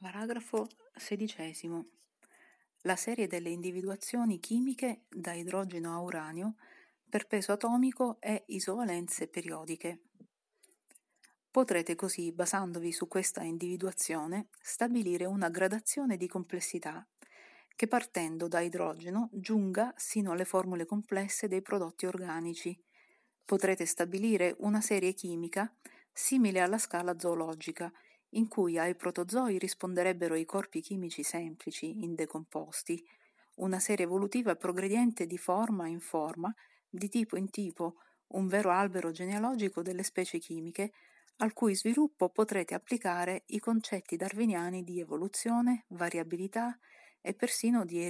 Paragrafo XVI. La serie delle individuazioni chimiche da idrogeno a uranio per peso atomico e isovalenze periodiche. Potrete così, basandovi su questa individuazione, stabilire una gradazione di complessità che partendo da idrogeno giunga sino alle formule complesse dei prodotti organici. Potrete stabilire una serie chimica simile alla scala zoologica, in cui ai protozoi risponderebbero i corpi chimici semplici, indecomposti, una serie evolutiva progrediente di forma in forma, di tipo in tipo, un vero albero genealogico delle specie chimiche, al cui sviluppo potrete applicare i concetti darwiniani di evoluzione, variabilità e persino di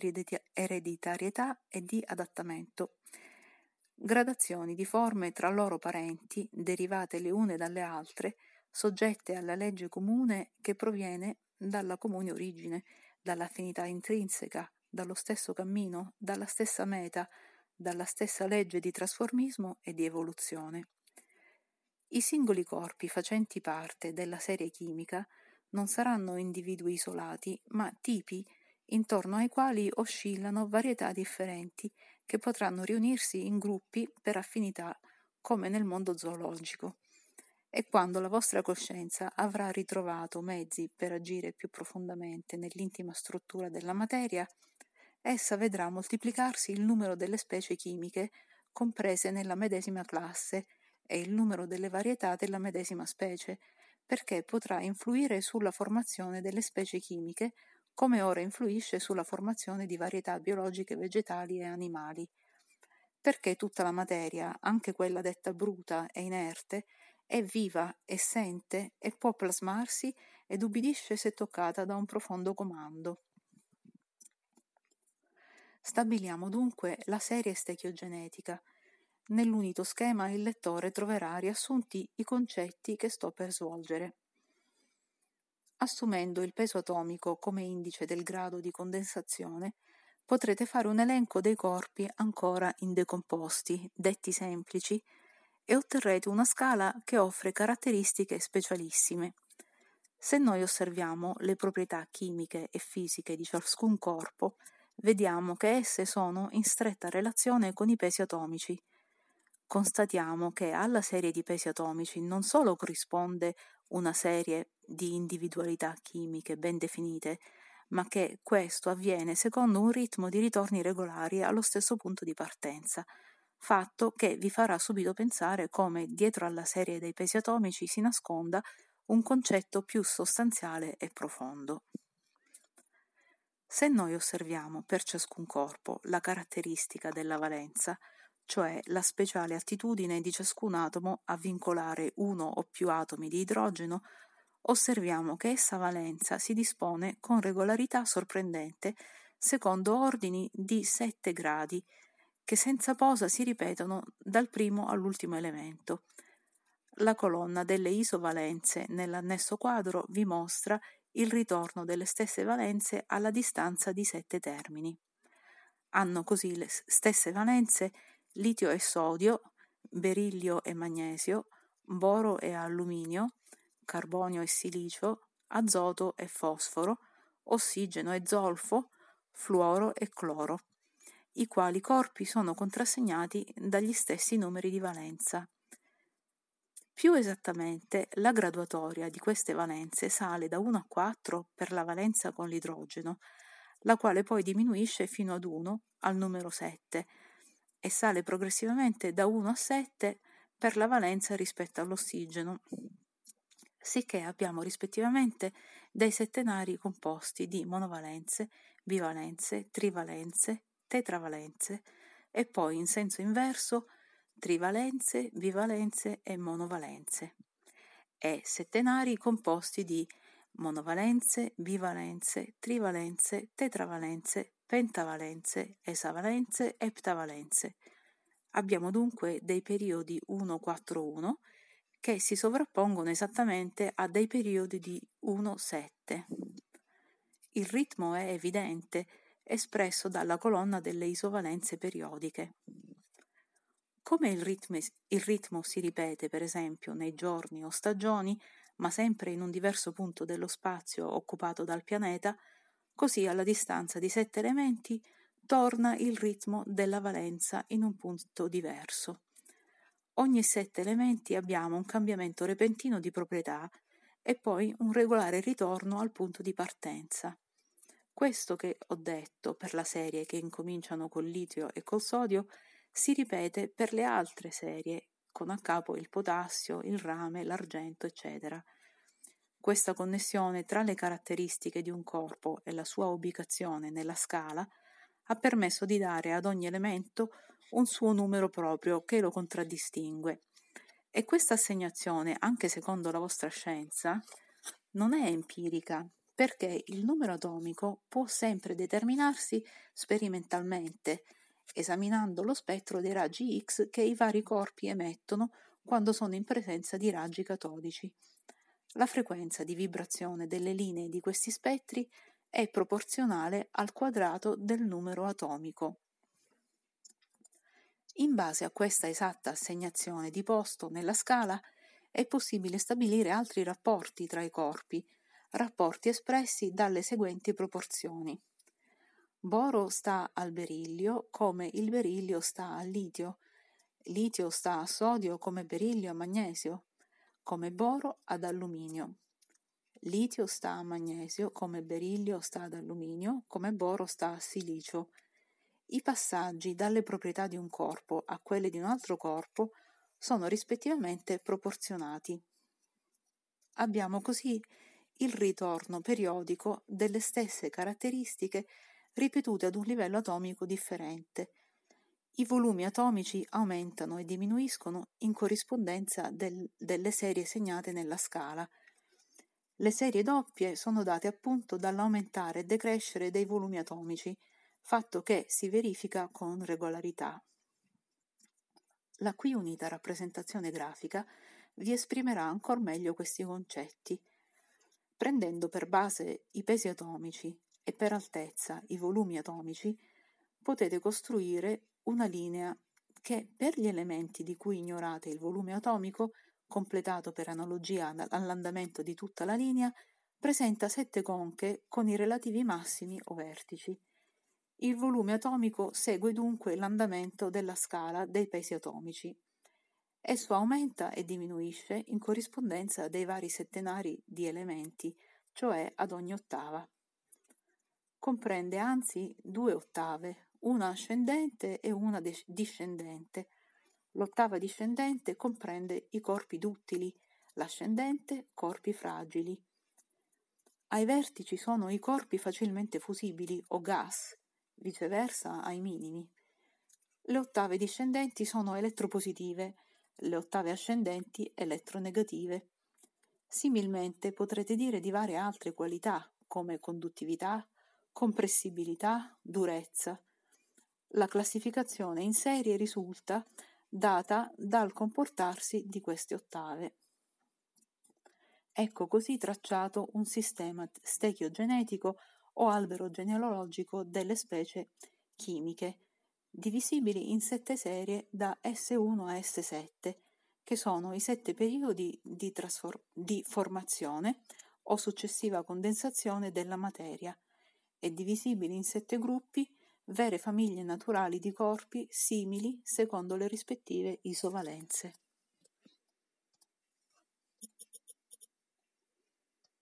ereditarietà e di adattamento. Gradazioni di forme tra loro parenti, derivate le une dalle altre, soggette alla legge comune che proviene dalla comune origine, dall'affinità intrinseca, dallo stesso cammino, dalla stessa meta, dalla stessa legge di trasformismo e di evoluzione. I singoli corpi facenti parte della serie chimica non saranno individui isolati, ma tipi intorno ai quali oscillano varietà differenti che potranno riunirsi in gruppi per affinità come nel mondo zoologico e quando la vostra coscienza avrà ritrovato mezzi per agire più profondamente nell'intima struttura della materia, essa vedrà moltiplicarsi il numero delle specie chimiche comprese nella medesima classe e il numero delle varietà della medesima specie, perché potrà influire sulla formazione delle specie chimiche come ora influisce sulla formazione di varietà biologiche vegetali e animali. Perché tutta la materia, anche quella detta bruta e inerte, è viva e sente e può plasmarsi ed ubbidisce se toccata da un profondo comando. Stabiliamo dunque la serie stechiogenetica. Nell'unito schema il lettore troverà riassunti i concetti che sto per svolgere. Assumendo il peso atomico come indice del grado di condensazione, potrete fare un elenco dei corpi ancora indecomposti, detti semplici, e otterrete una scala che offre caratteristiche specialissime. Se noi osserviamo le proprietà chimiche e fisiche di ciascun corpo, vediamo che esse sono in stretta relazione con i pesi atomici. Constatiamo che alla serie di pesi atomici non solo corrisponde una serie di individualità chimiche ben definite, ma che questo avviene secondo un ritmo di ritorni regolari allo stesso punto di partenza, fatto che vi farà subito pensare come dietro alla serie dei pesi atomici si nasconda un concetto più sostanziale e profondo. Se noi osserviamo per ciascun corpo la caratteristica della valenza, cioè la speciale attitudine di ciascun atomo a vincolare uno o più atomi di idrogeno, osserviamo che essa valenza si dispone con regolarità sorprendente secondo ordini di sette gradi che senza posa si ripetono dal primo all'ultimo elemento. La colonna delle isovalenze nell'annesso quadro vi mostra il ritorno delle stesse valenze alla distanza di sette termini. Hanno così le stesse valenze litio e sodio, berillio e magnesio, boro e alluminio, carbonio e silicio, azoto e fosforo, ossigeno e zolfo, fluoro e cloro i quali corpi sono contrassegnati dagli stessi numeri di valenza. Più esattamente, la graduatoria di queste valenze sale da 1 a 4 per la valenza con l'idrogeno, la quale poi diminuisce fino ad 1 al numero 7 e sale progressivamente da 1 a 7 per la valenza rispetto all'ossigeno, sicché abbiamo rispettivamente dei settenari composti di monovalenze, bivalenze, trivalenze, tetravalenze e poi in senso inverso trivalenze, bivalenze e monovalenze e settenari composti di monovalenze, bivalenze, trivalenze, tetravalenze, pentavalenze, esavalenze e eptavalenze. Abbiamo dunque dei periodi 1-4-1 che si sovrappongono esattamente a dei periodi di 1-7. Il ritmo è evidente espresso dalla colonna delle isovalenze periodiche. Come il ritmo, il ritmo si ripete, per esempio, nei giorni o stagioni, ma sempre in un diverso punto dello spazio occupato dal pianeta, così alla distanza di sette elementi torna il ritmo della valenza in un punto diverso. Ogni sette elementi abbiamo un cambiamento repentino di proprietà e poi un regolare ritorno al punto di partenza. Questo che ho detto per la serie che incominciano col litio e col sodio si ripete per le altre serie, con a capo il potassio, il rame, l'argento, eccetera. Questa connessione tra le caratteristiche di un corpo e la sua ubicazione nella scala ha permesso di dare ad ogni elemento un suo numero proprio che lo contraddistingue. E questa assegnazione, anche secondo la vostra scienza, non è empirica, perché il numero atomico può sempre determinarsi sperimentalmente, esaminando lo spettro dei raggi X che i vari corpi emettono quando sono in presenza di raggi catodici. La frequenza di vibrazione delle linee di questi spettri è proporzionale al quadrato del numero atomico. In base a questa esatta assegnazione di posto nella scala è possibile stabilire altri rapporti tra i corpi, rapporti espressi dalle seguenti proporzioni. Boro sta al berillio come il berillio sta al litio, litio sta a sodio come berillio a magnesio, come boro ad alluminio. Litio sta a magnesio come berillio sta ad alluminio, come boro sta a silicio. I passaggi dalle proprietà di un corpo a quelle di un altro corpo sono rispettivamente proporzionati. Abbiamo così il ritorno periodico delle stesse caratteristiche ripetute ad un livello atomico differente. I volumi atomici aumentano e diminuiscono in corrispondenza del, delle serie segnate nella scala. Le serie doppie sono date appunto dall'aumentare e decrescere dei volumi atomici, fatto che si verifica con regolarità. La qui unita rappresentazione grafica vi esprimerà ancora meglio questi concetti Prendendo per base i pesi atomici e per altezza i volumi atomici, potete costruire una linea che per gli elementi di cui ignorate il volume atomico, completato per analogia all'andamento di tutta la linea, presenta sette conche con i relativi massimi o vertici. Il volume atomico segue dunque l'andamento della scala dei pesi atomici. Esso aumenta e diminuisce in corrispondenza dei vari settenari di elementi, cioè ad ogni ottava. Comprende anzi due ottave, una ascendente e una discendente. L'ottava discendente comprende i corpi duttili, l'ascendente corpi fragili. Ai vertici sono i corpi facilmente fusibili o gas, viceversa ai minimi. Le ottave discendenti sono elettropositive, le ottave ascendenti elettronegative. Similmente potrete dire di varie altre qualità come conduttività, compressibilità, durezza. La classificazione in serie risulta data dal comportarsi di queste ottave. Ecco così tracciato un sistema stechiogenetico o albero genealogico delle specie chimiche divisibili in sette serie da S1 a S7, che sono i sette periodi di, trasfor- di formazione o successiva condensazione della materia, e divisibili in sette gruppi, vere famiglie naturali di corpi simili secondo le rispettive isovalenze.